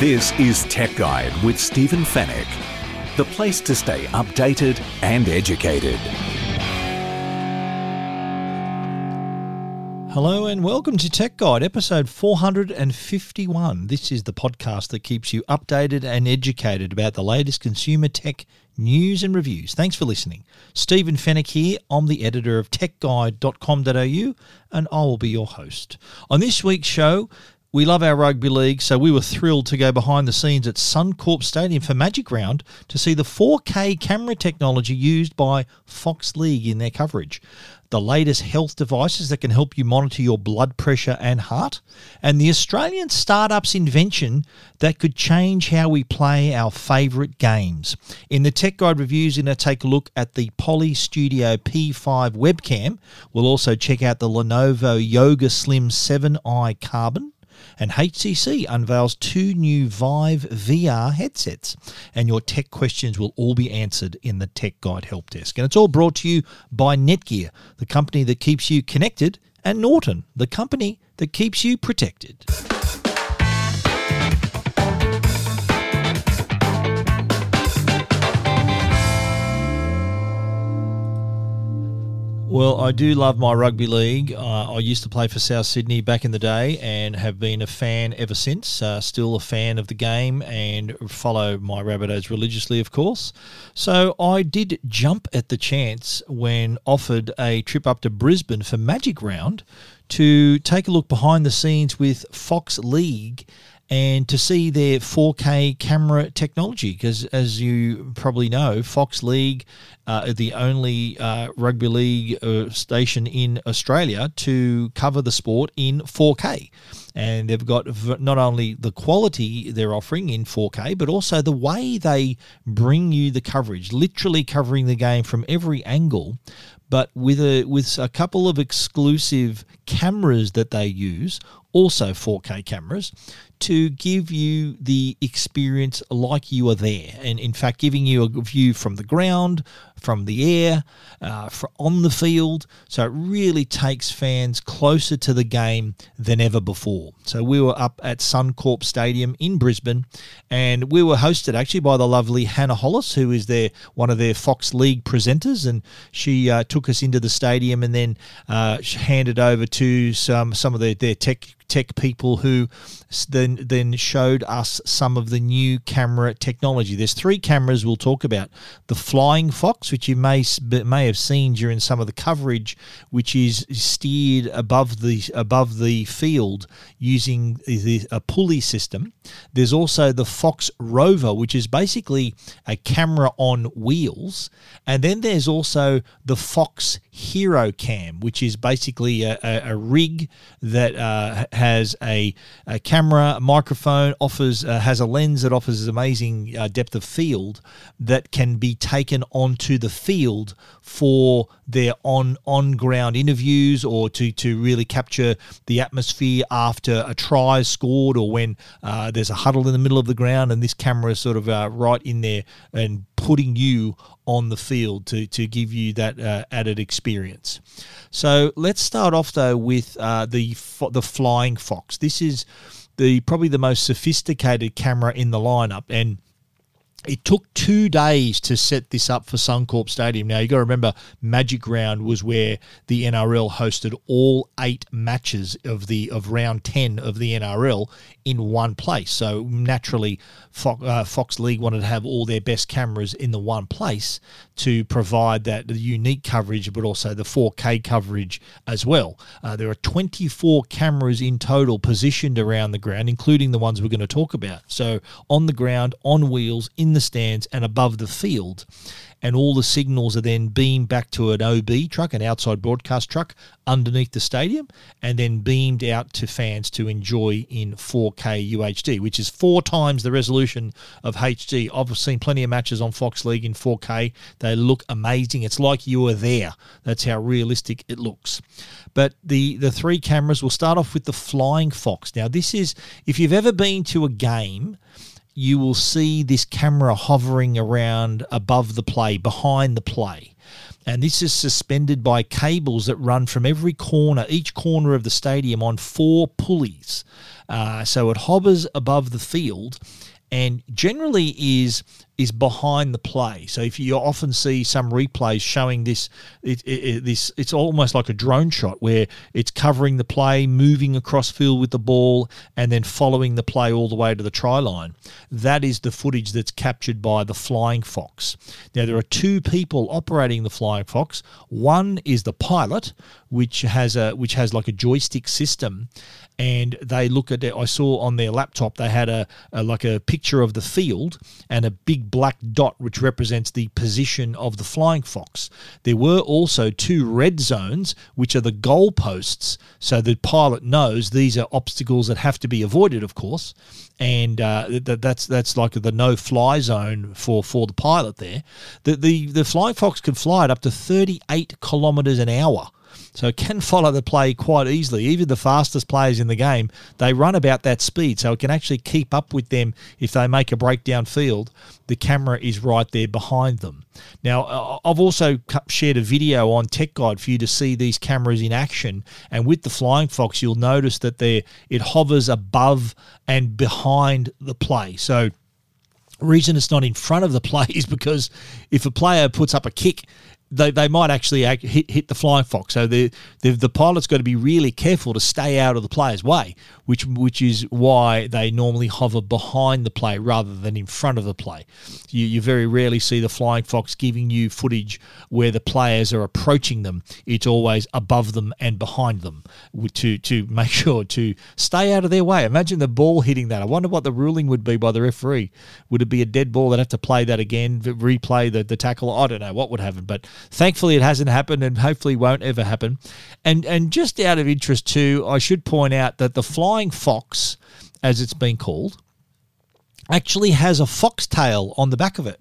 This is Tech Guide with Stephen Fenech, the place to stay updated and educated. Hello and welcome to Tech Guide, episode 451. This is the podcast that keeps you updated and educated about the latest consumer tech news and reviews. Thanks for listening. Stephen Fenech here. I'm the editor of techguide.com.au and I will be your host. On this week's show, we love our rugby league, so we were thrilled to go behind the scenes at Suncorp Stadium for Magic Round to see the 4K camera technology used by Fox League in their coverage, the latest health devices that can help you monitor your blood pressure and heart, and the Australian startup's invention that could change how we play our favourite games. In the Tech Guide reviews, we're going to take a look at the Poly Studio P5 webcam. We'll also check out the Lenovo Yoga Slim 7i Carbon and HTC unveils two new Vive VR headsets. And your tech questions will all be answered in the Tech Guide Help Desk. And it's all brought to you by Netgear, the company that keeps you connected, and Norton, the company that keeps you protected. Well, I do love my rugby league. Uh, I used to play for South Sydney back in the day and have been a fan ever since. Uh, still a fan of the game and follow my Rabbitohs religiously, of course. So I did jump at the chance when offered a trip up to Brisbane for Magic Round to take a look behind the scenes with Fox League and to see their 4K camera technology. Because as you probably know, Fox League uh, the only uh, rugby league uh, station in Australia to cover the sport in 4K. And they've got not only the quality they're offering in 4K, but also the way they bring you the coverage, literally covering the game from every angle but with a with a couple of exclusive cameras that they use, also 4K cameras, to give you the experience like you are there, and in fact, giving you a view from the ground, from the air, uh, on the field. So it really takes fans closer to the game than ever before. So we were up at Suncorp Stadium in Brisbane, and we were hosted actually by the lovely Hannah Hollis, who is their one of their Fox League presenters, and she uh, took us into the stadium and then uh, handed over to some some of their, their tech tech people who then then showed us some of the new camera technology. There's three cameras we'll talk about: the Flying Fox, which you may may have seen during some of the coverage, which is steered above the above the field using a pulley system. There's also the Fox Rover, which is basically a camera on wheels, and then there's also the Fox Hero Cam, which is basically a, a, a rig that uh, has a, a, camera, a microphone, offers uh, has a lens that offers amazing uh, depth of field that can be taken onto the field for their on on ground interviews or to to really capture the atmosphere after a try is scored or when uh, there's a huddle in the middle of the ground and this camera is sort of uh, right in there and putting you on the field to, to give you that uh, added experience. So let's start off though with uh, the the Flying Fox. This is the probably the most sophisticated camera in the lineup, and it took two days to set this up for Suncorp Stadium. Now you've got to remember, Magic Round was where the NRL hosted all eight matches of the of round ten of the NRL in one place. So naturally, Fox, uh, Fox League wanted to have all their best cameras in the one place to provide that unique coverage, but also the 4K coverage as well. Uh, there are 24 cameras in total positioned around the ground, including the ones we're going to talk about. So on the ground, on wheels, in in the stands and above the field and all the signals are then beamed back to an OB truck, an outside broadcast truck, underneath the stadium, and then beamed out to fans to enjoy in 4K UHD, which is four times the resolution of HD. I've seen plenty of matches on Fox League in 4K. They look amazing. It's like you were there. That's how realistic it looks. But the the three cameras will start off with the Flying Fox. Now, this is if you've ever been to a game you will see this camera hovering around above the play, behind the play. And this is suspended by cables that run from every corner, each corner of the stadium on four pulleys. Uh, so it hovers above the field and generally is is behind the play. So if you often see some replays showing this, it, it, it, this it's almost like a drone shot where it's covering the play, moving across field with the ball, and then following the play all the way to the try line. That is the footage that's captured by the Flying Fox. Now there are two people operating the Flying Fox. One is the pilot, which has a which has like a joystick system, and they look at it. I saw on their laptop they had a, a, like a picture of the field and a big black dot which represents the position of the flying fox. There were also two red zones which are the goalposts, so the pilot knows these are obstacles that have to be avoided, of course, and uh, that, that's that's like the no fly zone for for the pilot there. The the the flying fox can fly at up to thirty eight kilometers an hour. So it can follow the play quite easily. Even the fastest players in the game, they run about that speed. So it can actually keep up with them if they make a breakdown field. The camera is right there behind them. Now, uh, I've also shared a video on Tech Guide for you to see these cameras in action. And with the Flying Fox, you'll notice that it hovers above and behind the play. So reason it's not in front of the play is because if a player puts up a kick they, they might actually hit, hit the flying fox. So the, the the pilot's got to be really careful to stay out of the player's way, which which is why they normally hover behind the play rather than in front of the play. You, you very rarely see the flying fox giving you footage where the players are approaching them. It's always above them and behind them to to make sure to stay out of their way. Imagine the ball hitting that. I wonder what the ruling would be by the referee. Would it be a dead ball? They'd have to play that again, replay the, the tackle. I don't know what would happen, but Thankfully, it hasn't happened and hopefully won't ever happen. And, and just out of interest, too, I should point out that the Flying Fox, as it's been called, actually has a foxtail on the back of it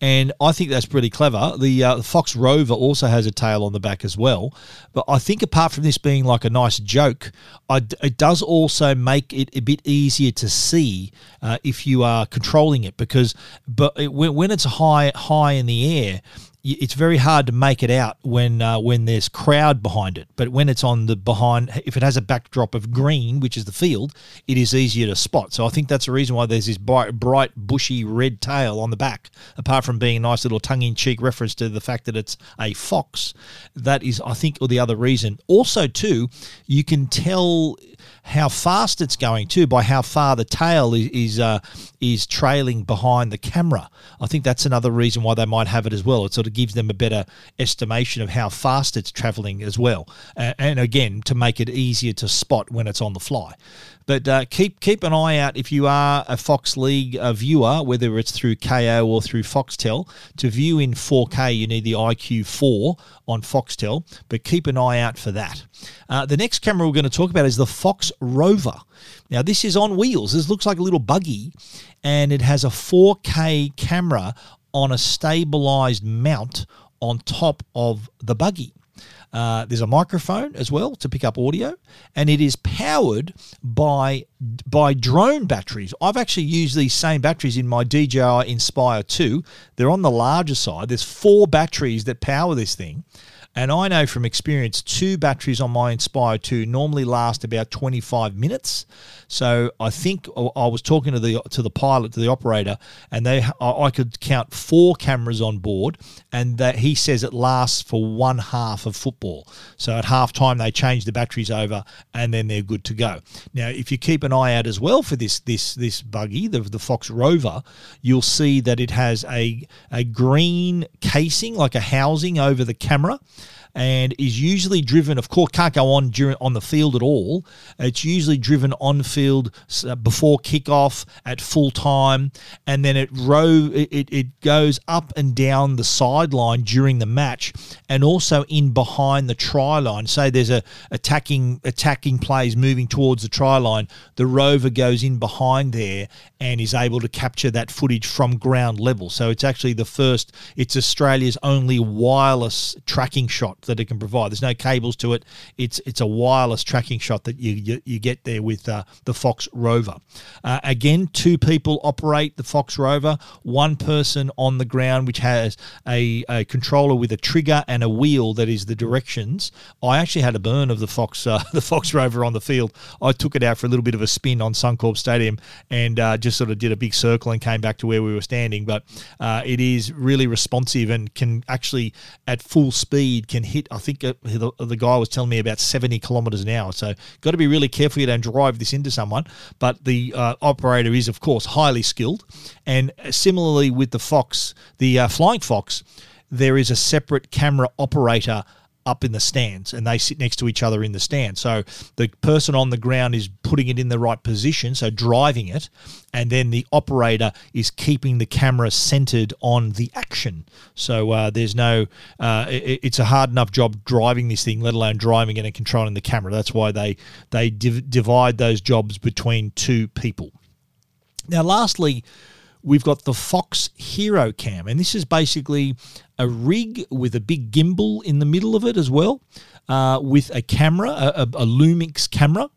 and I think that's pretty clever. The, uh, Fox Rover also has a tail on the back as well, but I think apart from this being like a nice joke, it does also make it a bit easier to see uh, if you are controlling it because, but it, when it's high high in the air, it's very hard to make it out when uh, when there's crowd behind it. But when it's on the behind, if it has a backdrop of green, which is the field, it is easier to spot. So I think that's the reason why there's this bright, bright bushy red tail on the back. Apart from being a nice little tongue-in-cheek reference to the fact that it's a fox, that is, I think, or the other reason. Also, too, you can tell how fast it's going too by how far the tail is is, uh, is trailing behind the camera. I think that's another reason why they might have it as well. It sort of gives them a better estimation of how fast it's traveling as well, uh, and again to make it easier to spot when it's on the fly. But uh, keep keep an eye out if you are a Fox League uh, viewer, whether it's through Kayo or through Foxtel. To view in 4K, you need the iQ4 on Foxtel, but keep an eye out for that. Uh, the next camera we're going to talk about is the Fox Rover. Now, this is on wheels. This looks like a little buggy, and it has a 4K camera on a stabilized mount on top of the buggy. Uh, there's a microphone as well to pick up audio, and it is powered by by drone batteries. I've actually used these same batteries in my DJI Inspire 2. They're on the larger side. There's four batteries that power this thing. And I know from experience, two batteries on my Inspire 2 normally last about 25 minutes. So I think I was talking to the to the pilot, to the operator, and they I could count four cameras on board, and that he says it lasts for one half of football. So at half time they change the batteries over, and then they're good to go. Now, if you keep an eye out as well for this this this buggy, the the Fox Rover, you'll see that it has a a green casing like a housing over the camera. And is usually driven. Of course, can't go on during on the field at all. It's usually driven on field uh, before kickoff at full time, and then it row it, it goes up and down the sideline during the match, and also in behind the try line. Say there's a attacking attacking plays moving towards the try line, the rover goes in behind there and is able to capture that footage from ground level. So it's actually the first. It's Australia's only wireless tracking shot that it can provide. There's no cables to it. It's it's a wireless tracking shot that you you, you get there with uh, the Fox Rover. Uh, again, two people operate the Fox Rover. One person on the ground, which has a, a controller with a trigger and a wheel that is the directions. I actually had a burn of the Fox uh, the Fox Rover on the field. I took it out for a little bit of a spin on Suncorp Stadium and uh, just sort of did a big circle and came back to where we were standing. But uh, it is really responsive and can actually at full speed can hit. I think uh, the, the guy was telling me about seventy kilometres an hour. So got to be really careful you don't drive this into someone. But the uh, operator is of course highly skilled, and similarly with the Fox, the uh, Flying Fox, there is a separate camera operator up in the stands and they sit next to each other in the stand. So the person on the ground is putting it in the right position, so driving it, and then the operator is keeping the camera centered on the action. So uh, there's no, uh, it, it's a hard enough job driving this thing, let alone driving it and controlling the camera. That's why they they div- divide those jobs between two people. Now, lastly, we've got the Fox Hero Cam, and this is basically a rig with a big gimbal in the middle of it as well, uh, with a camera, a, a, Lumix camera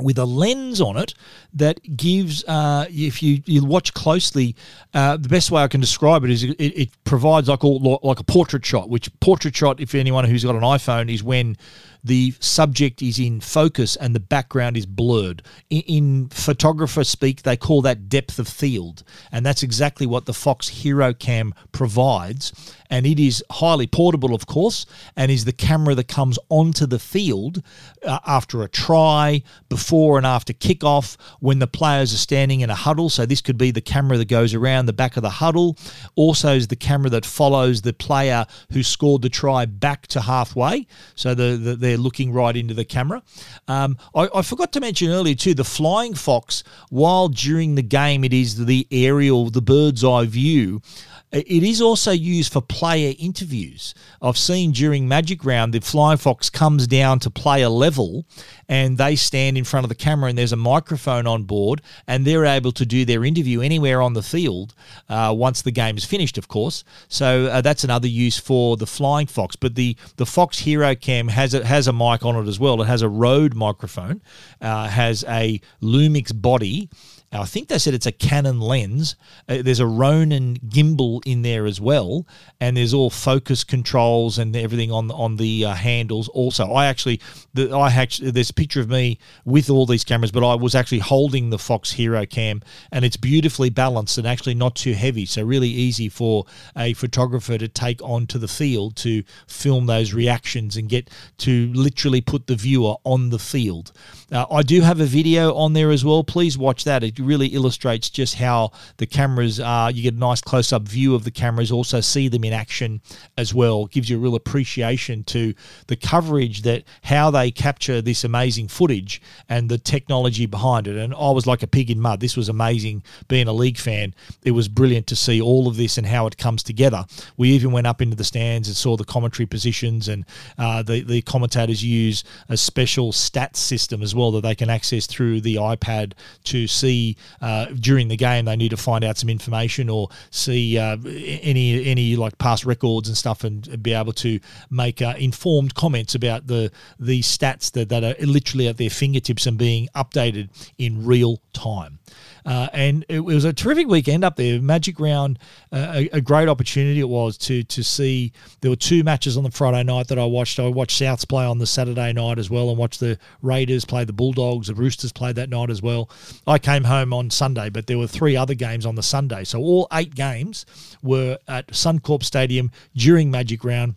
with a lens on it that gives, uh, if you, you watch closely, uh, the best way I can describe it is it, it provides like, all, like a portrait shot, which portrait shot, if anyone who's got an iPhone, is when the subject is in focus and the background is blurred. In, in, photographer speak, they call that depth of field, and that's exactly what the Fox Hero Cam provides. And it is highly portable, of course, and is the camera that comes onto the field uh, after a try, before and after kickoff, when the players are standing in a huddle. So this could be the camera that goes around the back of the huddle. Also, is the camera that follows the player who scored the try back to halfway. So the, the they're looking right into the camera. Um, I, I, forgot to mention earlier too the Flying Fox. While during the game it is the aerial, the bird's eye view. It is also used for player interviews. I've seen during Magic Round, the Flying Fox comes down to player level and they stand in front of the camera and there's a microphone on board and they're able to do their interview anywhere on the field uh, once the game is finished, of course. So uh, that's another use for the Flying Fox. But the, the Fox Hero Cam has a, has a mic on it as well. It has a Rode microphone, uh, has a Lumix body I think they said it's a Canon lens. Uh, there's a Ronin gimbal in there as well, and there's all focus controls and everything on on the uh, handles. Also, I actually, the, I actually, there's a picture of me with all these cameras, but I was actually holding the Fox Hero Cam, and it's beautifully balanced and actually not too heavy, so really easy for a photographer to take onto the field to film those reactions and get to literally put the viewer on the field. Uh, I do have a video on there as well. Please watch that. It really illustrates just how the cameras are. You get a nice close up view of the cameras, also see them in action as well. It gives you a real appreciation to the coverage that how they capture this amazing footage and the technology behind it. And I was like a pig in mud. This was amazing being a league fan. It was brilliant to see all of this and how it comes together. We even went up into the stands and saw the commentary positions, and uh, the, the commentators use a special stats system as well well that they can access through the iPad to see uh, during the game. They need to find out some information or see uh, any any like past records and stuff, and be able to make uh, informed comments about the the stats that, that are literally at their fingertips and being updated in real time. Uh, and it was a terrific weekend up there. Magic round, uh, a, a, great opportunity it was to to see. There were two matches on the Friday night that I watched. I watched Souths play on the Saturday night as well, and watched the Raiders play the Bulldogs. The Roosters played that night as well. I came home on Sunday, but there were three other games on the Sunday. So all eight games were at Suncorp Stadium during Magic round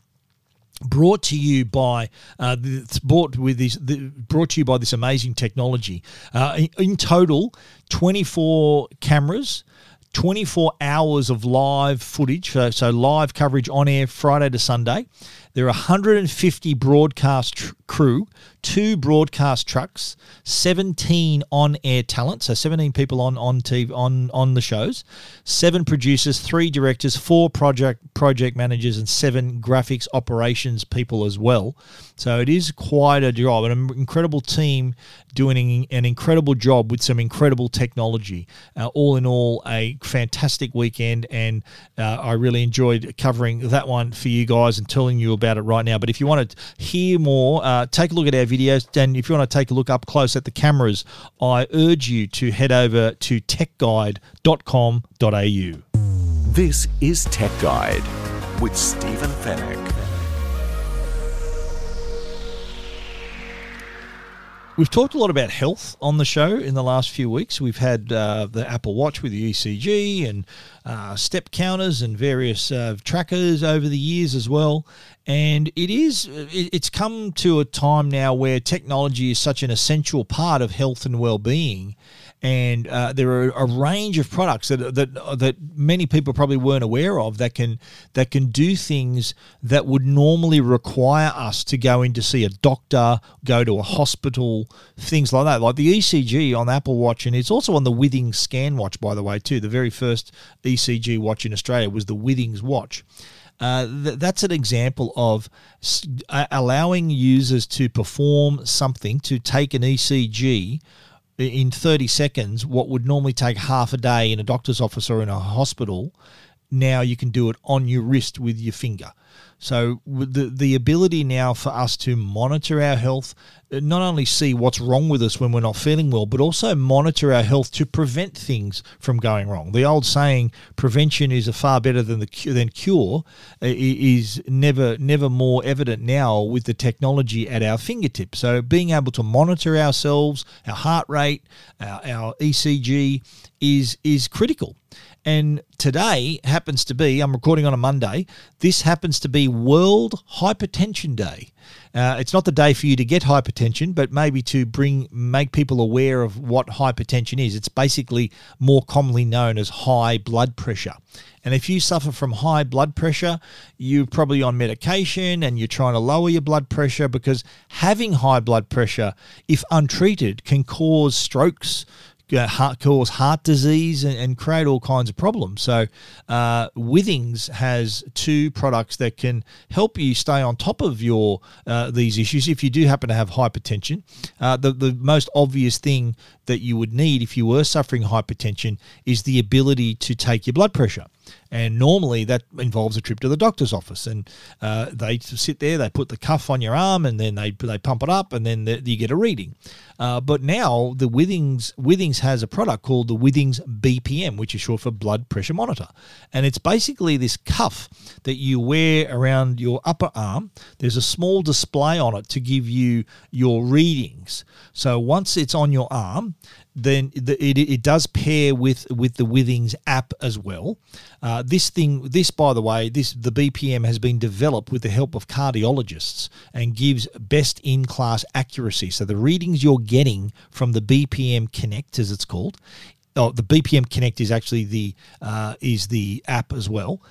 brought to you by uh, brought with this brought to you by this amazing technology. Uh, in, in, total, twenty four cameras. 24 hours of live footage, so, so live coverage on air Friday to Sunday. There are 150 broadcast tr- crew, two broadcast trucks, 17 on-air talent, so 17 people on on TV on on the shows, seven producers, three directors, four project project managers, and seven graphics operations people as well. So it is quite a job, an incredible team doing an incredible job with some incredible technology. Uh, all in all, a fantastic weekend, and uh, I really enjoyed covering that one for you guys and telling you about it right now. But if you want to hear more, uh, take a look at our videos, and if you want to take a look up close at the cameras, I urge you to head over to techguide.com.au. This is Tech Guide with Stephen Fenech. We've talked a lot about health on the show in the last few weeks. We've had uh, the Apple Watch with the ECG and uh, step counters and various uh, trackers over the years as well. And it is it's come to a time now where technology is such an essential part of health and well-being and uh, there are a range of products that that that many people probably weren't aware of that can that can do things that would normally require us to go in to see a doctor, go to a hospital, things like that. Like the ECG on Apple Watch, and it's also on the Withings Scan Watch, by the way, too. The very first ECG watch in Australia was the Withings watch. Uh, th- that's an example of s- allowing users to perform something, to take an ECG in 30 seconds what would normally take half a day in a doctor's office or in a hospital now you can do it on your wrist with your finger so the the ability now for us to monitor our health, uh, not only see what's wrong with us when we're not feeling well, but also monitor our health to prevent things from going wrong. The old saying, "Prevention is a far better than the than cure," uh, is never never more evident now with the technology at our fingertips. So being able to monitor ourselves, our heart rate, our, our ECG is is critical. And today happens to be, I'm recording on a Monday, this happens to be World Hypertension Day. Uh, it's not the day for you to get hypertension, but maybe to bring make people aware of what hypertension is. It's basically more commonly known as high blood pressure. And if you suffer from high blood pressure, you're probably on medication and you're trying to lower your blood pressure because having high blood pressure, if untreated, can cause strokes, uh, heart, cause heart disease and, and, create all kinds of problems. So, uh, Withings has two products that can help you stay on top of your uh, these issues if you do happen to have hypertension. Uh, the the most obvious thing that you would need if you were suffering hypertension is the ability to take your blood pressure. And normally that involves a trip to the doctor's office, and uh, they sit there, they put the cuff on your arm, and then they they pump it up, and then the, you get a reading. Uh, but now the Withings Withings has a product called the Withings BPM, which is short for blood pressure monitor, and it's basically this cuff that you wear around your upper arm. There's a small display on it to give you your readings. So once it's on your arm, then the, it, it does pair with with the Withings app as well. Uh, this thing, this by the way, this the BPM has been developed with the help of cardiologists and gives best in class accuracy. So the readings you're getting from the BPM Connect, as it's called, oh, the BPM Connect is actually the uh, is the app as well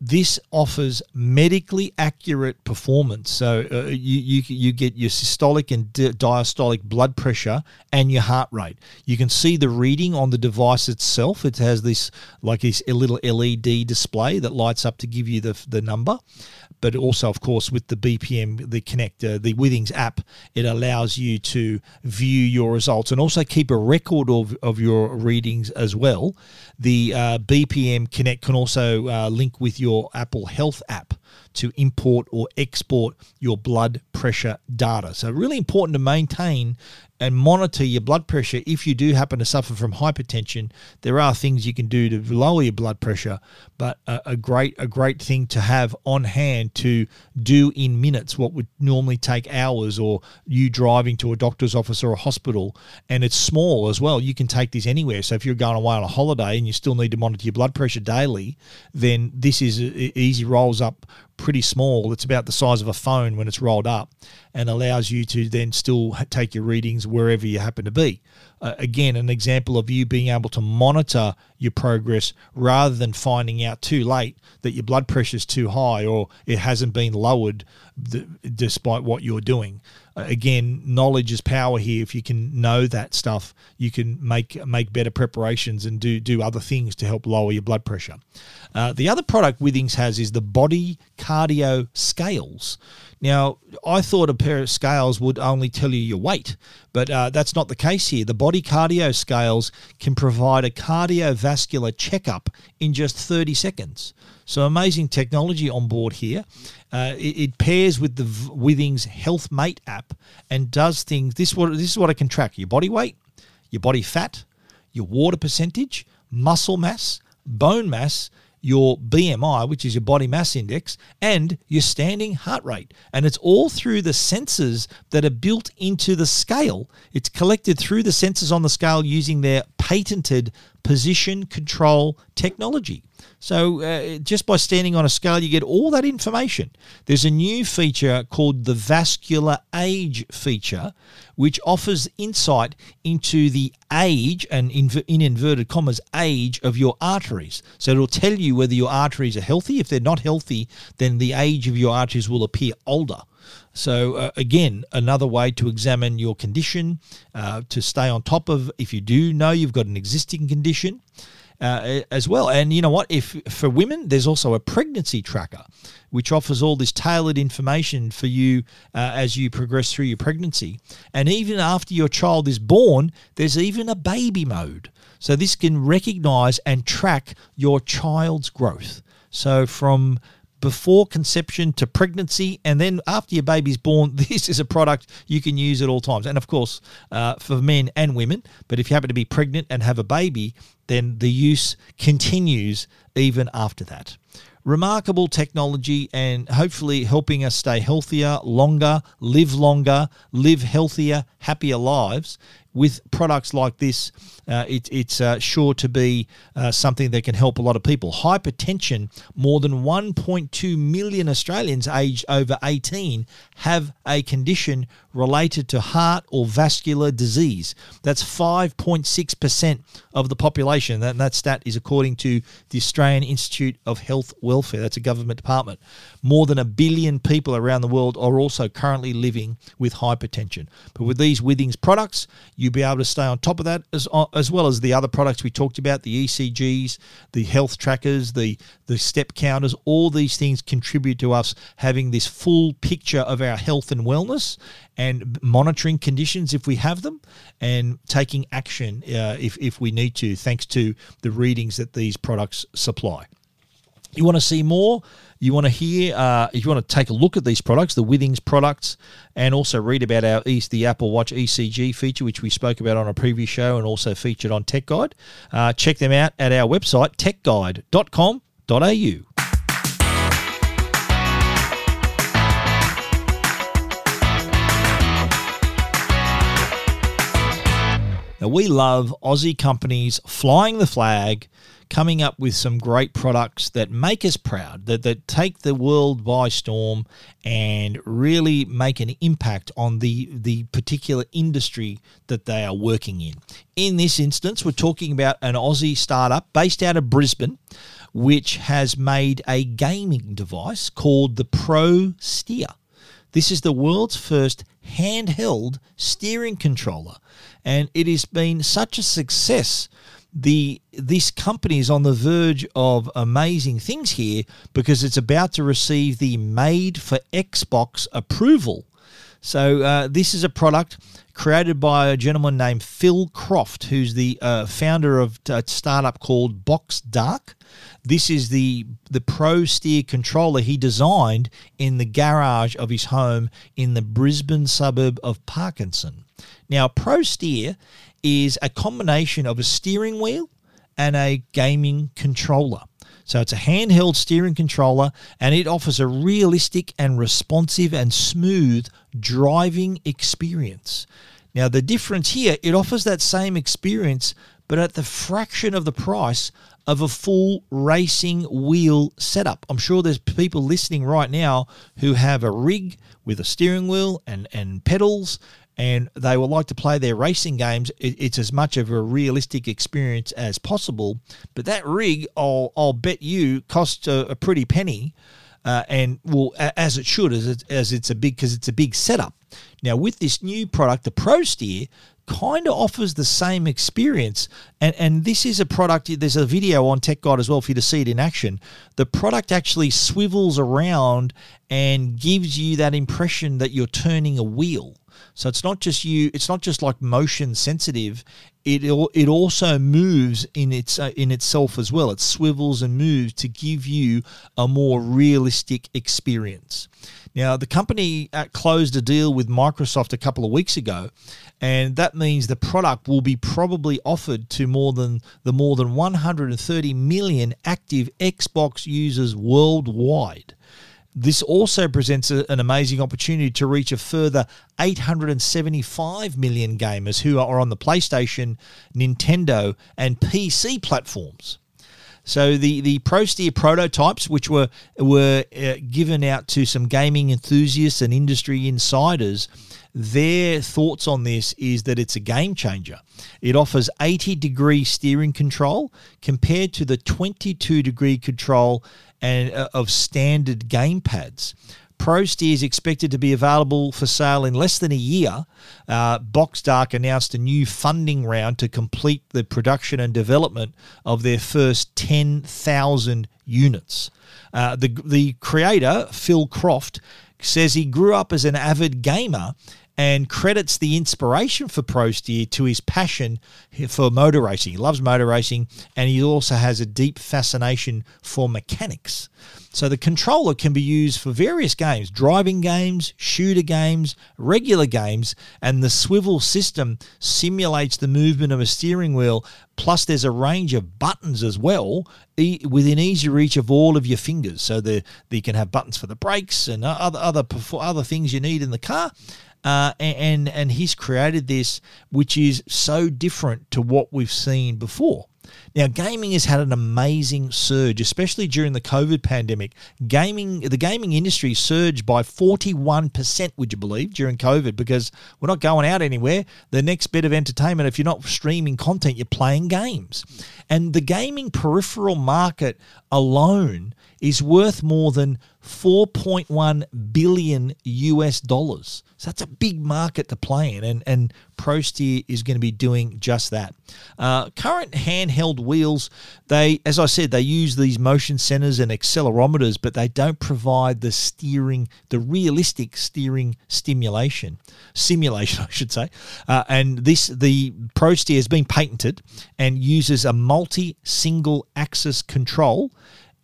this offers medically accurate performance. So uh, you, you, you get your systolic and di- diastolic blood pressure and your heart rate. You can see the reading on the device itself. It has this like this a little LED display that lights up to give you the the number but also, of course, with the BPM, the connector, the Withings app, it allows you to view your results and also keep a record of, of your readings as well. The uh, BPM Connect can also uh, link with your Apple Health app to import or export your blood pressure data. So, really important to maintain and monitor your blood pressure if you do happen to suffer from hypertension. There are things you can do to lower your blood pressure, but a, a, great a great thing to have on hand to do in minutes what would normally take hours or you driving to a doctor's office or a hospital and it's small as well. You can take this anywhere. So if you're going away on a holiday and you still need to monitor your blood pressure daily, then this is easy rolls up pretty small. It's about the size of a phone when it's rolled up and allows you to then still take your readings wherever you happen to be. Uh, again, an example of you being able to monitor your progress rather than finding out too late that your blood pressure is too high or it hasn't been lowered th- despite what you're doing. Uh, again, knowledge is power here. If you can know that stuff, you can make make better preparations and do do other things to help lower your blood pressure. Uh, the other product Withings has is the Body Cardio Scales. Now, I thought a pair of scales would only tell you your weight, but uh, that's not the case here. The body cardio scales can provide a cardiovascular checkup in just 30 seconds. So amazing technology on board here. Uh, it, it, pairs with the Withings Health Mate app and does things. This what this is what I can track: your body weight, your body fat, your water percentage, muscle mass, bone mass, your BMI, which is your body mass index, and your standing heart rate. And it's all through the sensors that are built into the scale. It's collected through the sensors on the scale using their patented position control technology. So uh, just by standing on a scale, you get all that information. There's a new feature called the vascular age feature, which offers insight into the age and in, in inverted commas age of your arteries. So it'll tell you whether your arteries are healthy. If they're not healthy, then the age of your arteries will appear older. So, uh, again, another way to examine your condition, uh, to stay on top of if you do know you've got an existing condition. Uh, as well. And you know what? If for women, there's also a pregnancy tracker, which offers all this tailored information for you uh, as you progress through your pregnancy. And even after your child is born, there's even a baby mode. So this can recognize and track your child's growth. So from before conception to pregnancy, and then after your baby's born, this is a product you can use at all times. And of course, uh, for men and women. But if you happen to be pregnant and have a baby, then the use continues even after that. Remarkable technology and hopefully helping us stay healthier, longer, live longer, live healthier, happier lives with products like this, uh, it, it's uh, sure to be uh, something that can help a lot of people. Hypertension, more than 1.2 million Australians aged over 18 have a condition related to heart or vascular disease. That's 5.6% of the population. That, that stat is according to the Australian Institute of Health Welfare. That's a government department. More than a billion people around the world are also currently living with hypertension. But with these Withings products, you'll be able to stay on top of that as, uh, as well as the other products we talked about the ECGs, the health trackers, the, the step counters. All these things contribute to us having this full picture of our health and wellness and monitoring conditions if we have them and taking action uh, if, if we need to, thanks to the readings that these products supply. You want to see more? You want to hear? Uh, if you want to take a look at these products, the Withings products, and also read about our East the Apple Watch ECG feature, which we spoke about on a previous show and also featured on Tech Guide. Uh, check them out at our website techguide.com.au. We love Aussie companies flying the flag, coming up with some great products that make us proud, that, that take the world by storm and really make an impact on the, the particular industry that they are working in. In this instance, we're talking about an Aussie startup based out of Brisbane which has made a gaming device called the Pro Steer. This is the world's first handheld steering controller, and it has been such a success. The this company is on the verge of amazing things here because it's about to receive the Made for Xbox approval. So uh, this is a product created by a gentleman named Phil Croft, who's the uh, founder of a startup called Boxdark. This is the the Pro Steer controller he designed in the garage of his home in the Brisbane suburb of Parkinson. Now, Pro Steer is a combination of a steering wheel and a gaming controller. So it's a handheld steering controller and it offers a realistic and responsive and smooth driving experience. Now, the difference here, it offers that same experience, but at the fraction of the price of a full racing wheel setup. I'm sure there's people listening right now who have a rig with a steering wheel and, and pedals and they would like to play their racing games, it's as much of a realistic experience as possible. But that rig, I'll, I'll bet you, costs a, a pretty penny. Uh, and well, as it should, as, it, as it's a big because it's a big setup. Now, with this new product, the Pro Steer, kind of offers the same experience. And, and this is a product, there's a video on Tech Guide as well for you to see it in action. The product actually swivels around and gives you that impression that you're turning a wheel. So it's not just you. It's not just like motion sensitive. It it also moves in its uh, in itself as well. It swivels and moves to give you a more realistic experience. Now the company uh, closed a deal with Microsoft a couple of weeks ago, and that means the product will be probably offered to more than the more than 130 million active Xbox users worldwide. This also presents a, an amazing opportunity to reach a further 875 million gamers who are on the PlayStation, Nintendo, and PC platforms. So the the Pro Steer prototypes, which were were uh, given out to some gaming enthusiasts and industry insiders, their thoughts on this is that it's a game changer. It offers 80 degree steering control compared to the 22 degree control and uh, of standard game pads. Pro Steer is expected to be available for sale in less than a year. Uh, Boxdark announced a new funding round to complete the production and development of their first 10,000 units. Uh, the, the creator, Phil Croft, says he grew up as an avid gamer and credits the inspiration for Pro Steer to his passion for motor racing. He loves motor racing and he also has a deep fascination for mechanics. So the controller can be used for various games driving games, shooter games, regular games, and the swivel system simulates the movement of a steering wheel. Plus, there's a range of buttons as well within easy reach of all of your fingers. So the, you can have buttons for the brakes and other other other things you need in the car. Uh, and and he's created this, which is so different to what we've seen before. Now, gaming has had an amazing surge, especially during the COVID pandemic. Gaming, the gaming industry surged by 41%, would you believe, during COVID because we're not going out anywhere. The next bit of entertainment, if you're not streaming content, you're playing games. And the gaming peripheral market alone is worth more than 4.1 billion US dollars. So that's a big market to play in, and, and ProSteer is going to be doing just that. Uh, current handheld wheels, they, as I said, they use these motion sensors and accelerometers, but they don't provide the steering, the realistic steering stimulation, simulation, I should say. Uh, and this, the ProSteer has been patented and uses a multi single axis control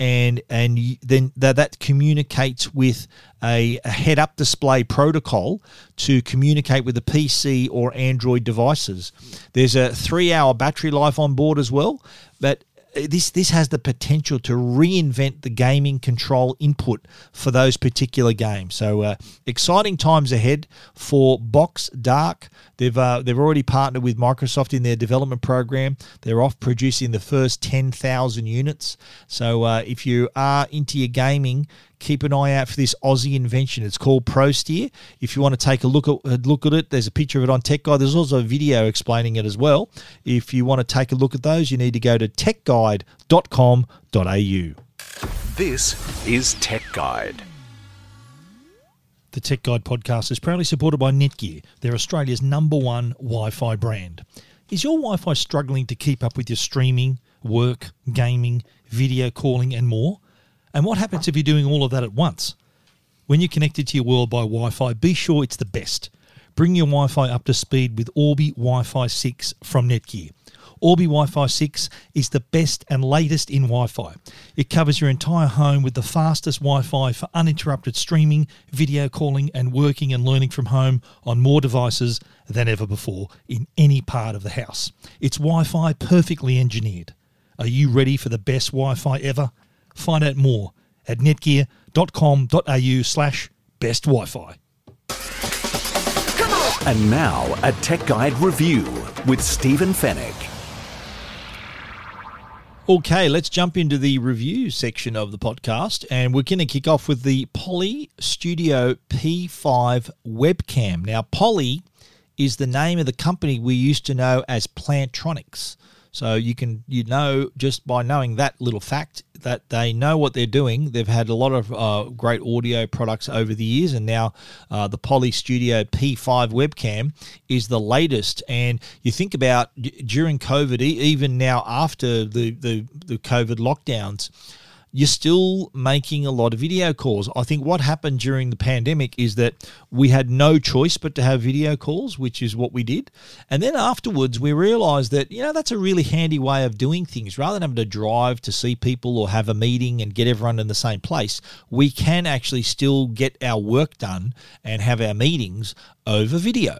and and then that, that communicates with a, a head up display protocol to communicate with the PC or Android devices. There's a three hour battery life on board as well, but this this has the potential to reinvent the gaming control input for those particular games. So uh, exciting times ahead for Boxdark. They've uh, they've already partnered with Microsoft in their development program. They're off producing the first ten thousand units. So uh, if you are into your gaming, keep an eye out for this Aussie invention. It's called ProSteer. If you want to take a look at uh, look at it, there's a picture of it on Tech Guide. There's also a video explaining it as well. If you want to take a look at those, you need to go to techguide.com.au. This is Tech Guide. The Tech Guide podcast is proudly supported by Netgear. They're Australia's number one Wi Fi brand. Is your Wi Fi struggling to keep up with your streaming, work, gaming, video calling, and more? And what happens if you're doing all of that at once? When you're connected to your world by Wi Fi, be sure it's the best. Bring your Wi Fi up to speed with Orbi Wi Fi 6 from Netgear. Orbi Wi Fi 6 is the best and latest in Wi Fi. It covers your entire home with the fastest Wi Fi for uninterrupted streaming, video calling, and working and learning from home on more devices than ever before in any part of the house. It's Wi Fi perfectly engineered. Are you ready for the best Wi Fi ever? Find out more at netgear.com.au slash best Wi-Fi. And now a Tech Guide review with Stephen Fenech. Okay, let's jump into the review section of the podcast, and we're going to kick off with the Poly Studio P5 webcam. Now, Poly is the name of the company we used to know as Plantronics. So you can you know just by knowing that little fact that they know what they're doing. They've had a lot of uh, great audio products over the years, and now uh, the Poly Studio P5 webcam is the latest. And you think about during COVID, even now after the the, the COVID lockdowns you're still making a lot of video calls. I think what happened during the pandemic is that we had no choice but to have video calls, which is what we did. And then afterwards, we realized that, you know, that's a really handy way of doing things. Rather than having to drive to see people or have a meeting and get everyone in the same place, we can actually still get our work done and have our meetings over video.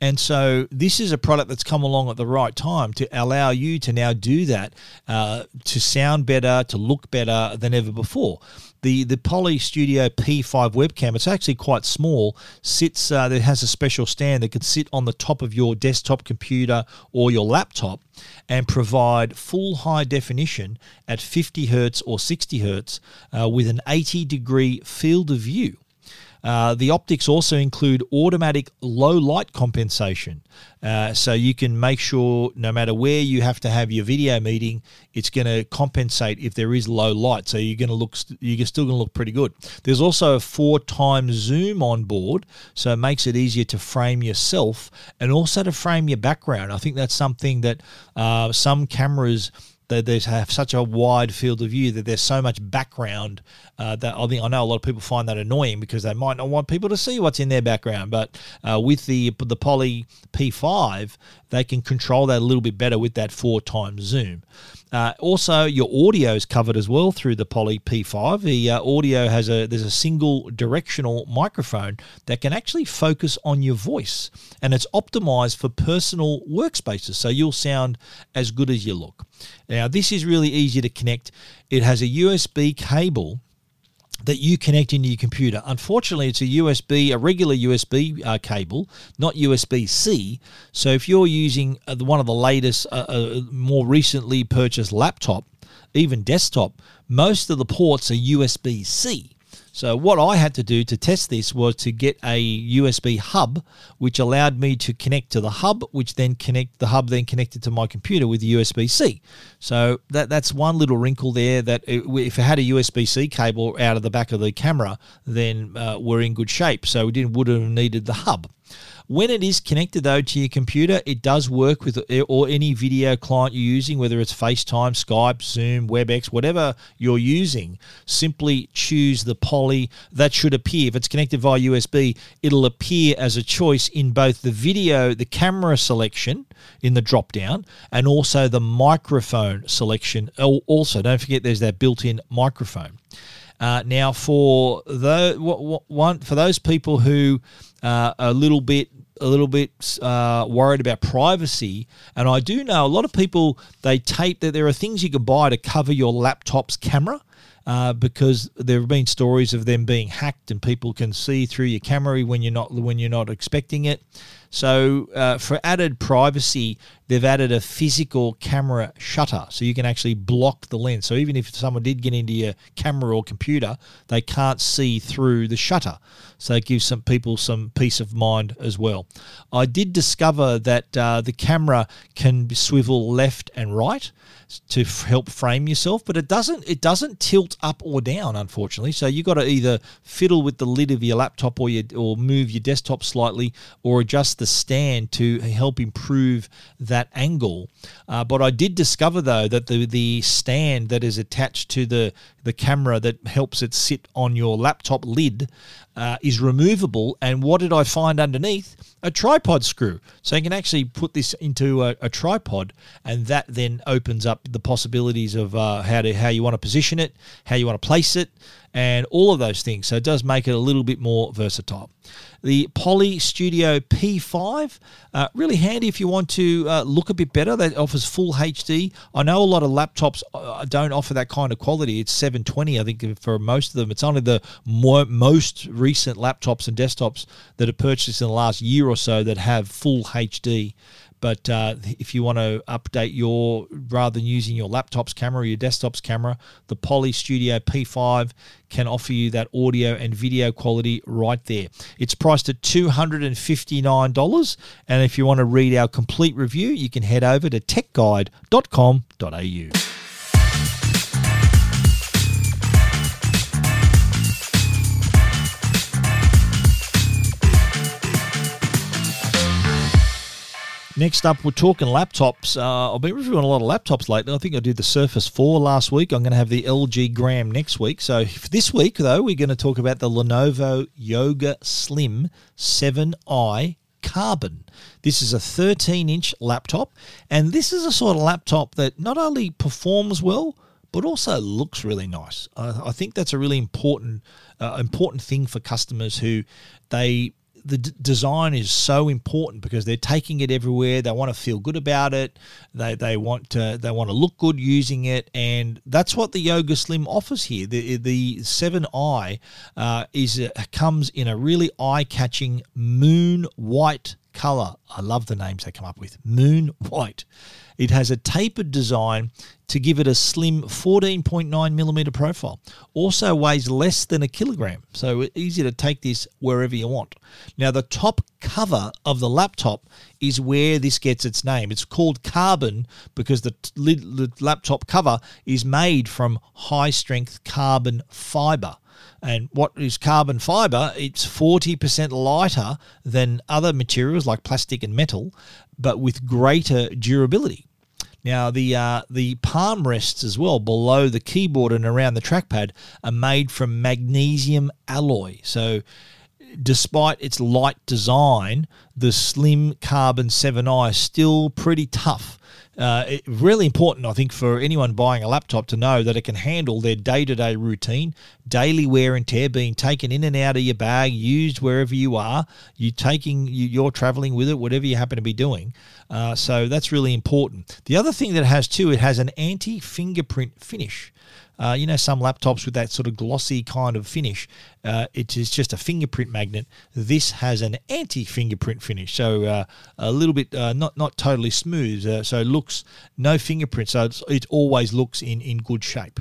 And so this is a product that's come along at the right time to allow you to now do that, uh, to sound better, to look better than ever before. The the Poly Studio P5 webcam, it's actually quite small. Sits uh, that has a special stand that can sit on the top of your desktop computer or your laptop and provide full high definition at 50 hertz or 60 hertz uh, with an 80 degree field of view. Uh, the optics also include automatic low light compensation. Uh, so you can make sure no matter where you have to have your video meeting, it's going to compensate if there is low light. So you're going to look, you're still going to look pretty good. There's also a four times zoom on board, so it makes it easier to frame yourself and also to frame your background. I think that's something that uh, some cameras they, they have such a wide field of view that there's so much background uh, that I think I know a lot of people find that annoying because they might not want people to see what's in their background. But uh, with the the Poly P5, they can control that a little bit better with that four times zoom. Uh, also, your audio is covered as well through the Poly P5. The uh, audio has a there's a single directional microphone that can actually focus on your voice, and it's optimized for personal workspaces, so you'll sound as good as you look. Now, this is really easy to connect. It has a USB cable that you connect into your computer. Unfortunately, it's a USB, a regular USB uh, cable, not USB C. So if you're using uh, one of the latest, uh, uh more recently purchased laptop, even desktop, most of the ports are USB C. So what I had to do to test this was to get a USB hub, which allowed me to connect to the hub, which then connect the hub then connected to my computer with USB C. So that that's one little wrinkle there. That it, if it had a USB C cable out of the back of the camera, then uh, we're in good shape. So we didn't would have needed the hub. When it is connected though to your computer, it does work with or any video client you're using, whether it's FaceTime, Skype, Zoom, WebEx, whatever you're using. Simply choose the Poly. That should appear. If it's connected via USB, it'll appear as a choice in both the video, the camera selection in the drop down, and also the microphone selection. Oh, also, don't forget there's that built-in microphone. Uh, now, for the one for those people who uh, a little bit a little bit uh, worried about privacy. And I do know a lot of people they tape that there are things you can buy to cover your laptop's camera. Uh, because there have been stories of them being hacked and people can see through your camera when you're not when you're not expecting it. So, uh, for added privacy, they've added a physical camera shutter so you can actually block the lens. So, even if someone did get into your camera or computer, they can't see through the shutter. So, it gives some people some peace of mind as well. I did discover that uh, the camera can swivel left and right to f- help frame yourself, but it doesn't it doesn't tilt up or down, unfortunately. So you've got to either fiddle with the lid of your laptop or your, or move your desktop slightly or adjust the stand to help improve that angle. Uh, but I did discover though that the the stand that is attached to the the camera that helps it sit on your laptop lid uh, is removable. And what did I find underneath? A tripod screw. So you can actually put this into a, a tripod, and that then opens up the possibilities of uh, how to how you want to position it, how you want to place it, and all of those things. So it does make it a little bit more versatile. The Poly Studio P5, uh, really handy if you want to uh, look a bit better. That offers full HD. I know a lot of laptops uh, don't offer that kind of quality. It's 720, I think, for most of them. It's only the more, most recent laptops and desktops that are purchased in the last year or so that have full HD But uh, if you want to update your, rather than using your laptop's camera or your desktop's camera, the Poly Studio P5 can offer you that audio and video quality right there. It's priced at $259. And if you want to read our complete review, you can head over to techguide.com.au. Next up, we're talking laptops. Uh, I've been reviewing a lot of laptops lately. I think I did the Surface 4 last week. I'm going to have the LG Gram next week. So this week, though, we're going to talk about the Lenovo Yoga Slim 7i Carbon. This is a 13 inch laptop, and this is a sort of laptop that not only performs well, but also looks really nice. Uh, I think that's a really important uh, important thing for customers who they the d- design is so important because they're taking it everywhere. They want to feel good about it. They, they want to they want to look good using it, and that's what the Yoga Slim offers here. The the 7i uh, is uh, comes in a really eye catching moon white color. I love the names they come up with. Moon white. It has a tapered design to give it a slim 14.9 millimeter profile. Also weighs less than a kilogram, so easy to take this wherever you want. Now, the top cover of the laptop is where this gets its name. It's called carbon because the, the laptop cover is made from high strength carbon fiber. And what is carbon fiber? It's 40% lighter than other materials like plastic and metal, but with greater durability. Now the uh, the palm rests as well below the keyboard and around the trackpad are made from magnesium alloy. So despite its light design, the slim carbon 7i is still pretty tough uh, really important, I think, for anyone buying a laptop to know that it can handle their day to day routine, daily wear and tear, being taken in and out of your bag, used wherever you are. You taking, you, are traveling with it, whatever you happen to be doing. Uh, so that's really important. The other thing that it has too, it has an anti fingerprint finish. Uh, you know, some laptops with that sort of glossy kind of finish, uh, it is just a fingerprint magnet. This has an anti-fingerprint finish, so uh, a little bit uh, not not totally smooth. Uh, so looks no fingerprint, so it always looks in in good shape.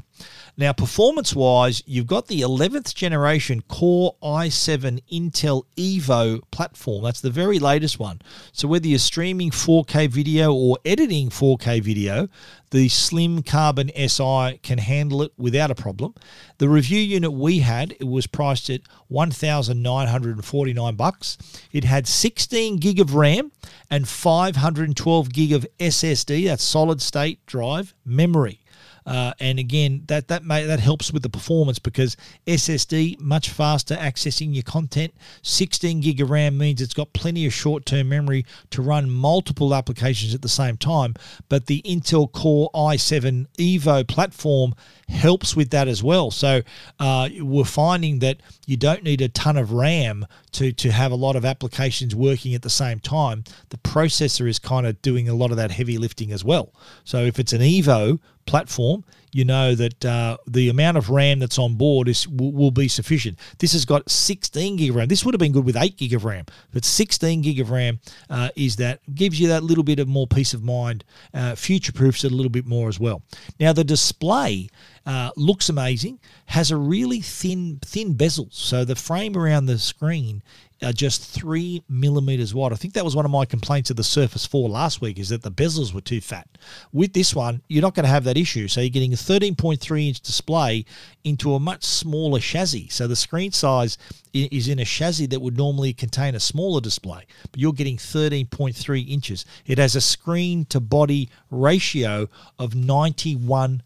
Now, performance wise, you've got the 11th generation Core i7 Intel Evo platform. That's the very latest one. So, whether you're streaming 4K video or editing 4K video, the Slim Carbon 7i can handle it without a problem. The review unit we had, it was priced at 1949 bucks. It had 16 gig of RAM and 512 gig of SSD, that's solid state drive memory. Uh, and again, that that may, that helps with the performance because SSD much faster accessing your content. 16 gig of RAM means it's got plenty of short-term memory to run multiple applications at the same time. But the Intel Core i7 Evo platform helps with that as well. So uh, we're finding that you don't need a ton of RAM to to have a lot of applications working at the same time. The processor is kind of doing a lot of that heavy lifting as well. So if it's an Evo platform, you know that uh, the amount of RAM that's on board is will, will, be sufficient. This has got 16 gig of RAM. This would have been good with 8 gig of RAM, but 16 gig of RAM uh, is that gives you that little bit of more peace of mind, uh, future proofs it a little bit more as well. Now the display uh, looks amazing, has a really thin thin bezel, so the frame around the screen are just three millimeters wide. I think that was one of my complaints of the Surface 4 last week is that the bezels were too fat. With this one, you're not going to have that issue. So you're getting a 13.3 inch display into a much smaller chassis. So the screen size is in a chassis that would normally contain a smaller display, but you're getting 13.3 inches. It has a screen to body ratio of 91%.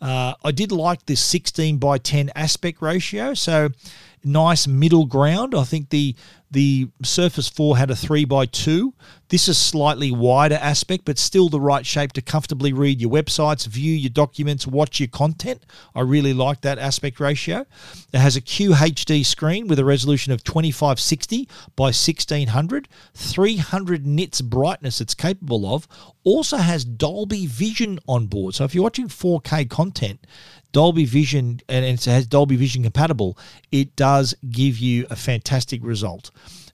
Uh, I did like this 16 by 10 aspect ratio. So nice middle ground. I think the the Surface 4 had a 3 by 2 This is slightly wider aspect, but still the right shape to comfortably read your websites, view your documents, watch your content. I really like that aspect ratio. It has a QHD screen with a resolution of 2560 by 1600, 300 nits brightness it's capable of. Also has Dolby Vision on board. So if you're watching 4K content, Dolby Vision and it has Dolby Vision compatible, it does give you a fantastic result.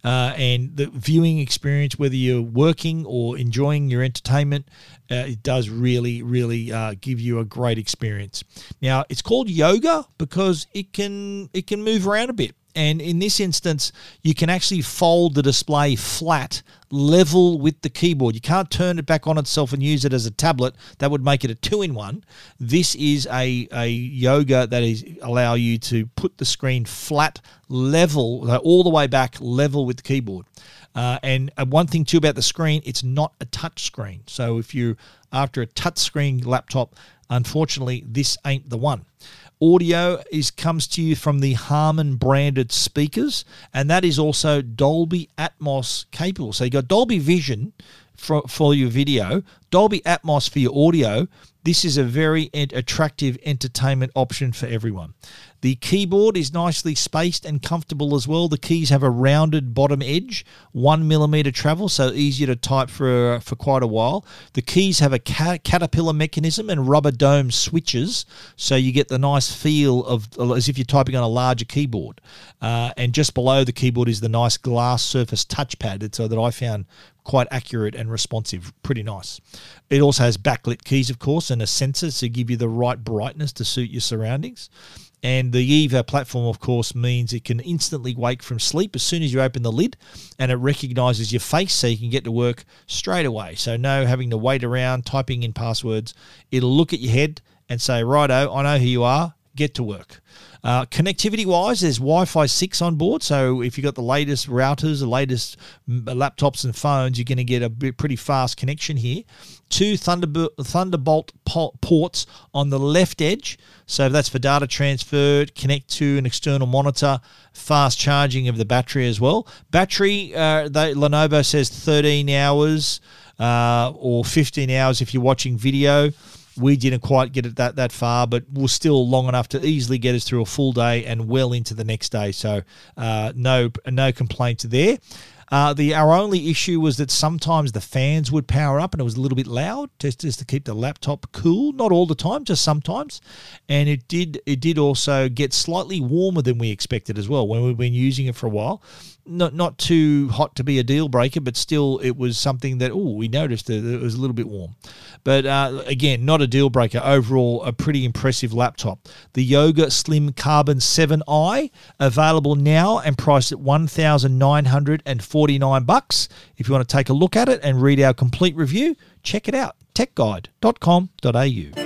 Uh, and the viewing experience, whether you're working or enjoying your entertainment, uh, it does really, really uh, give you a great experience. Now, it's called yoga because it can it can move around a bit. And in this instance, you can actually fold the display flat, level with the keyboard. You can't turn it back on itself and use it as a tablet. That would make it a two in one. This is a, a yoga that is allow you to put the screen flat, level, all the way back, level with the keyboard. Uh, and uh, one thing too about the screen, it's not a touch screen. So if you're after a touch screen laptop, unfortunately, this ain't the one. Audio is comes to you from the Harman branded speakers, and that is also Dolby Atmos capable. So you got Dolby Vision for, for your video, Dolby Atmos for your audio. This is a very attractive entertainment option for everyone. The keyboard is nicely spaced and comfortable as well. The keys have a rounded bottom edge, one millimeter travel, so easier to type for for quite a while. The keys have a caterpillar mechanism and rubber dome switches, so you get the nice feel of as if you're typing on a larger keyboard. Uh, and just below the keyboard is the nice glass surface touchpad. So that I found quite accurate and responsive. Pretty nice. It also has backlit keys, of course, and a sensor to give you the right brightness to suit your surroundings. And the Evo platform, of course, means it can instantly wake from sleep as soon as you open the lid and it recognizes your face so you can get to work straight away. So, no having to wait around typing in passwords. It'll look at your head and say, Righto, I know who you are, get to work. Uh, connectivity wise, there's Wi Fi 6 on board. So if you've got the latest routers, the latest laptops and phones, you're going to get a pretty fast connection here. Two Thunderbolt, Thunderbolt ports on the left edge. So that's for data transfer, connect to an external monitor, fast charging of the battery as well. Battery, uh, they, Lenovo says 13 hours uh, or 15 hours if you're watching video. We didn't quite get it that that far, but we're still long enough to easily get us through a full day and well into the next day. So uh, no no complaints there. Uh, the our only issue was that sometimes the fans would power up and it was a little bit loud, just, just to keep the laptop cool. Not all the time, just sometimes. And it did it did also get slightly warmer than we expected as well when we've been using it for a while not not too hot to be a deal breaker, but still it was something that oh we noticed that it was a little bit warm. But uh, again, not a deal breaker. Overall, a pretty impressive laptop. The Yoga Slim Carbon 7i available now and priced at one thousand nine hundred and forty nine bucks. If you want to take a look at it and read our complete review, check it out. techguide.com.au.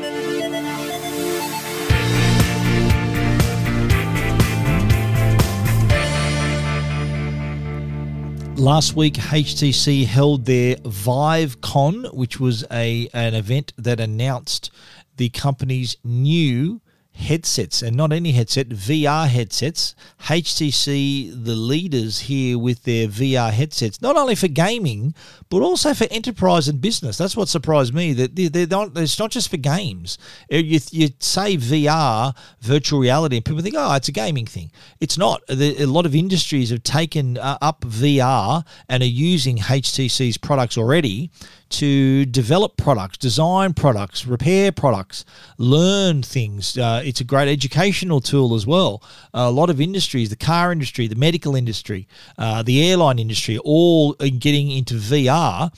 Last week, HTC held their ViveCon, which was a an event that announced the company's new headsets, and not any headset, VR headsets. HTC, the leaders here with their VR headsets, not only for gaming, but also for enterprise and business. That's what surprised me. That they're not, it's not just for games. Uh, you, you say VR, virtual reality, and people think, oh, it's a gaming thing. It's not. A lot of industries have taken uh, up VR and are using HTC's products already to develop products, design products, repair products, learn things. Uh, it's a great educational tool as well. a lot of industries, the car industry, the medical industry, uh, the airline industry, all getting into VR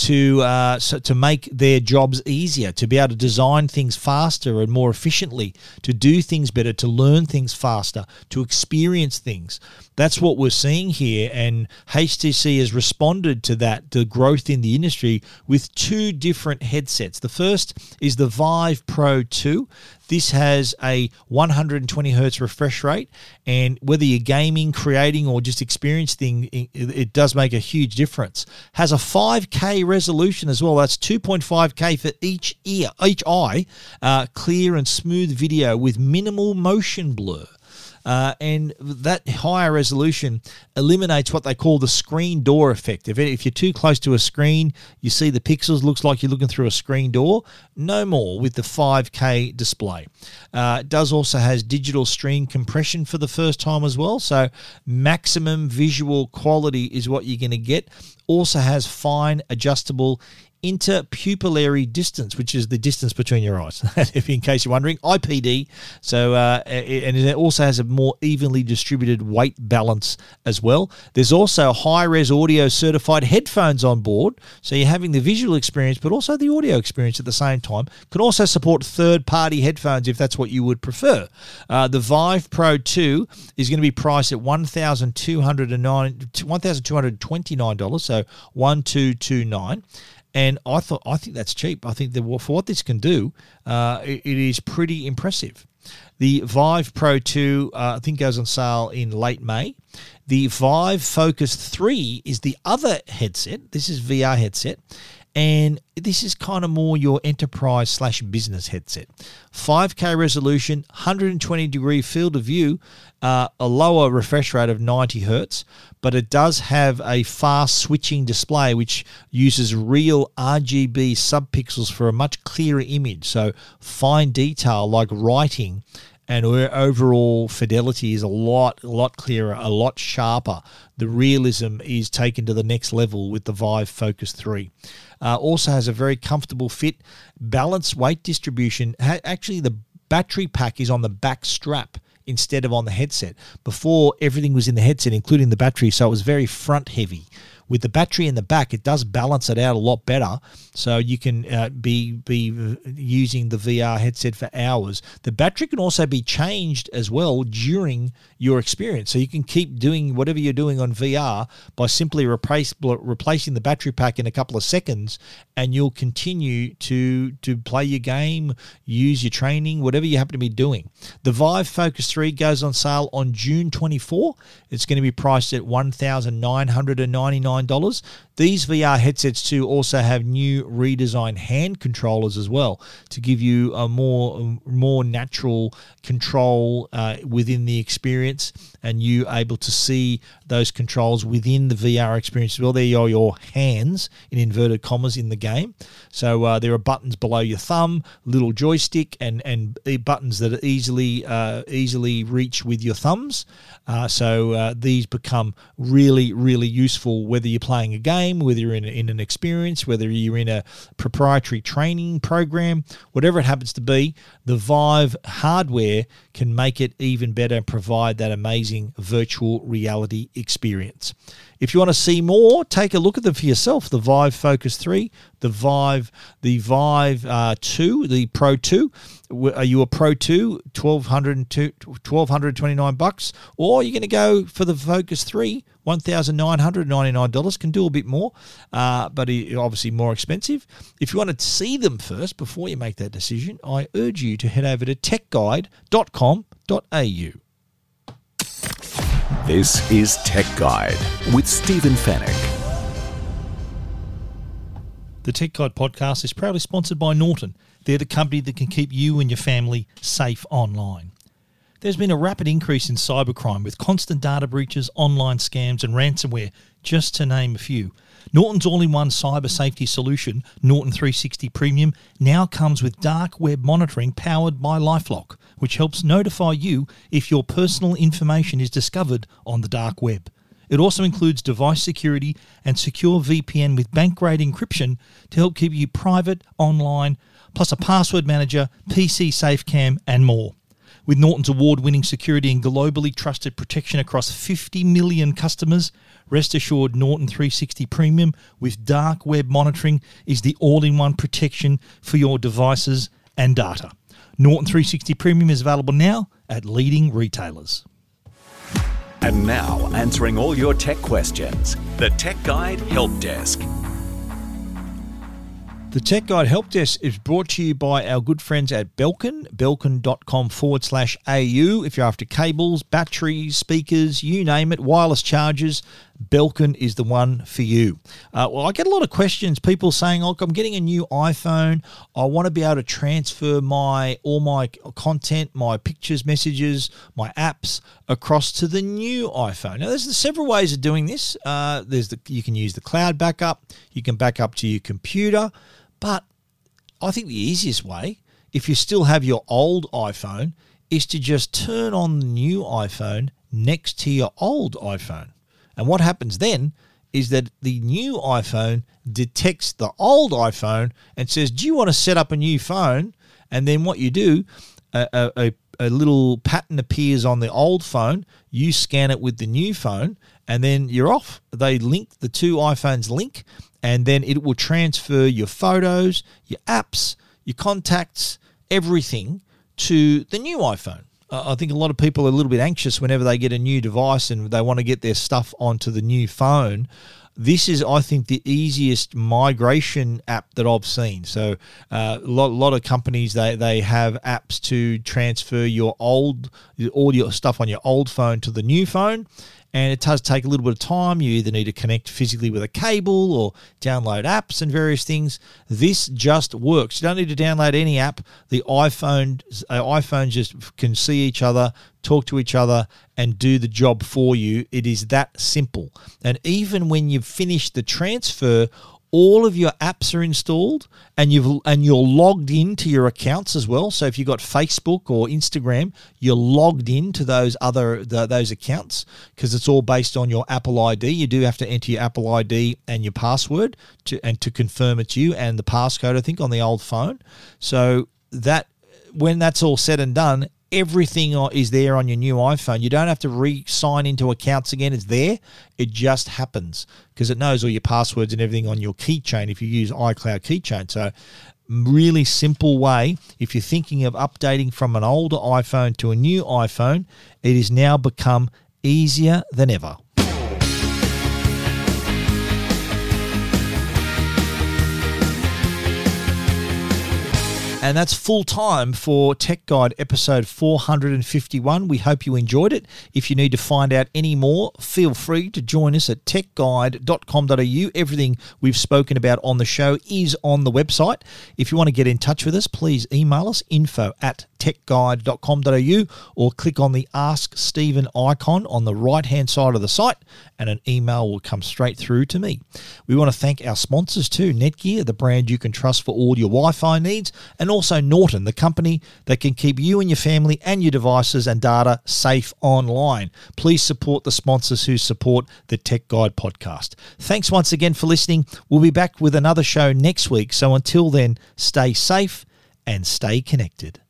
to uh, so to make their jobs easier, to be able to design things faster and more efficiently, to do things better, to learn things faster, to experience things. That's what we're seeing here, and HTC has responded to that, the growth in the industry, with two different headsets. The first is the Vive Pro 2. This has a 120 hertz refresh rate, and whether you're gaming, creating, or just experiencing, it does make a huge difference. Has a 5K resolution as well. That's 2.5K for each ear, each eye. Uh, clear and smooth video with minimal motion blur. Uh, and that higher resolution eliminates what they call the screen door effect. If, if you're too close to a screen, you see the pixels, looks like you're looking through a screen door. No more with the 5K display. Uh, it does also has digital stream compression for the first time as well, so maximum visual quality is what you're going to get. Also has fine adjustable interpupillary distance, which is the distance between your eyes, if in case you're wondering, IPD. So, uh, and it also has a more evenly distributed weight balance as well. There's also high res audio certified headphones on board, so you're having the visual experience, but also the audio experience at the same time. Can also support third party headphones if that's what you would prefer. Uh, the Vive Pro 2 is going to be priced at one thousand two hundred and nine, one thousand two hundred twenty-nine dollars. so 1229 and I thought I think that's cheap. I think that for what this can do, uh, it, it is pretty impressive. The Vive Pro 2, uh, I think, goes on sale in late May. The Vive Focus 3 is the other headset. This is VR headset, and this is kind of more your enterprise slash business headset. 5K resolution, 120 degree field of view, uh, a lower refresh rate of 90 hertz, but it does have a fast switching display which uses real RGB subpixels for a much clearer image. So fine detail like writing and overall fidelity is a lot, a lot clearer, a lot sharper. The realism is taken to the next level with the Vive Focus 3. Uh, also has a very comfortable fit, balanced weight distribution. Ha- actually, the battery pack is on the back strap instead of on the headset. Before, everything was in the headset, including the battery, so it was very front heavy with the battery in the back, it does balance it out a lot better. So you can uh, be be using the VR headset for hours. The battery can also be changed as well during your experience. So you can keep doing whatever you're doing on VR by simply replace, replacing the battery pack in a couple of seconds, and you'll continue to to play your game, use your training, whatever you happen to be doing. The Vive Focus 3 goes on sale on June 24. It's going to be priced at $1,999. These VR headsets too also have new redesigned hand controllers as well to give you a more more natural control uh, within the experience and you able to see those controls within the VR experience as well. There are your hands in inverted commas in the game. So uh, there are buttons below your thumb, little joystick, and and buttons that are easily uh, easily reach with your thumbs. Uh, so uh, these become really really useful whether you're playing a game, whether you're in, in an experience, whether you're in a proprietary training program, whatever it happens to be. The Vive hardware can make it even better and provide that amazing virtual reality experience. If you want to see more, take a look at them for yourself. The Vive Focus 3, the Vive, the Vive uh, 2, the Pro 2. Are you a Pro 2, 1229 bucks, or you're you going to go for the Focus 3, $1,999? Can do a bit more, uh, but obviously more expensive. If you want to see them first before you make that decision, I urge you to head over to techguide.com.au. This is Tech Guide with Stephen Fenech. The Tech Guide podcast is proudly sponsored by Norton. They're the company that can keep you and your family safe online. There's been a rapid increase in cybercrime with constant data breaches, online scams, and ransomware, just to name a few. Norton's all in one cyber safety solution, Norton 360 Premium, now comes with dark web monitoring powered by Lifelock which helps notify you if your personal information is discovered on the dark web. It also includes device security and secure VPN with bank grade encryption to help keep you private online, plus a password manager, PC SafeCam, and more. With Norton's award winning security and globally trusted protection across 50 million customers, rest assured Norton 360 Premium with dark web monitoring is the all in one protection for your devices and data. Norton 360 Premium is available now at leading retailers. And now, answering all your tech questions, the Tech Guide Help Desk. The Tech Guide Help Desk is brought to you by our good friends at Belkin, belkin.com forward slash AU. If you're after cables, batteries, speakers, you name it, wireless chargers, Belkin is the one for you. Uh, well, I get a lot of questions, people saying, look, I'm getting a new iPhone. I want to be able to transfer my all my content, my pictures, messages, my apps across to the new iPhone. Now, there's several ways of doing this. Uh, there's the, you can use the cloud backup, you can back up to your computer. But I think the easiest way, if you still have your old iPhone, is to just turn on the new iPhone next to your old iPhone. And what happens then is that the new iPhone detects the old iPhone and says, "Do you want to set up a new phone?" And then what you do, a, a, a little pattern appears on the old phone. You scan it with the new phone, and then you're off. They link the two iPhones link, and then it will transfer your photos, your apps, your contacts, everything to the new iPhone. I think a lot of people are a little bit anxious whenever they get a new device and they want to get their stuff onto the new phone this is, I think, the easiest migration app that I've seen. So, uh, a lot, lot of companies they, they have apps to transfer your old all your stuff on your old phone to the new phone, and it does take a little bit of time. You either need to connect physically with a cable or download apps and various things. This just works. You don't need to download any app. The iPhone uh, iPhone just can see each other, talk to each other, and do the job for you. It is that simple. And even when you've finished the transfer, all of your apps are installed and you've and you're logged into your accounts as well. So if you've got facebook or instagram you're logged into those other the, those accounts because it's all based on your apple id you do have to enter your apple id and your password to and to confirm it's you and the passcode i think on the old phone. So that when that's all said and done everything is there on your new iPhone. You don't have to re sign into accounts again. It's there. It just happens because it knows all your passwords and everything on your keychain if you use iCloud Keychain. So, really simple way. If you're thinking of updating from an older iPhone to a new iPhone, it has now become easier than ever. And that's full time for Tech Guide episode 451. We hope you enjoyed it. If you need to find out any more, feel free to join us at techguide.com.au. Everything we've spoken about on the show is on the website. If you want to get in touch with us, please email us info at techguide.com.au or click on the Ask Stephen icon on the right hand side of the site and an email will come straight through to me. We want to thank our sponsors too Netgear, the brand you can trust for all your Wi Fi needs, and also Norton, the company that can keep you and your family and your devices and data safe online. Please support the sponsors who support the Tech Guide podcast. Thanks once again for listening. We'll be back with another show next week. So until then, stay safe and stay connected.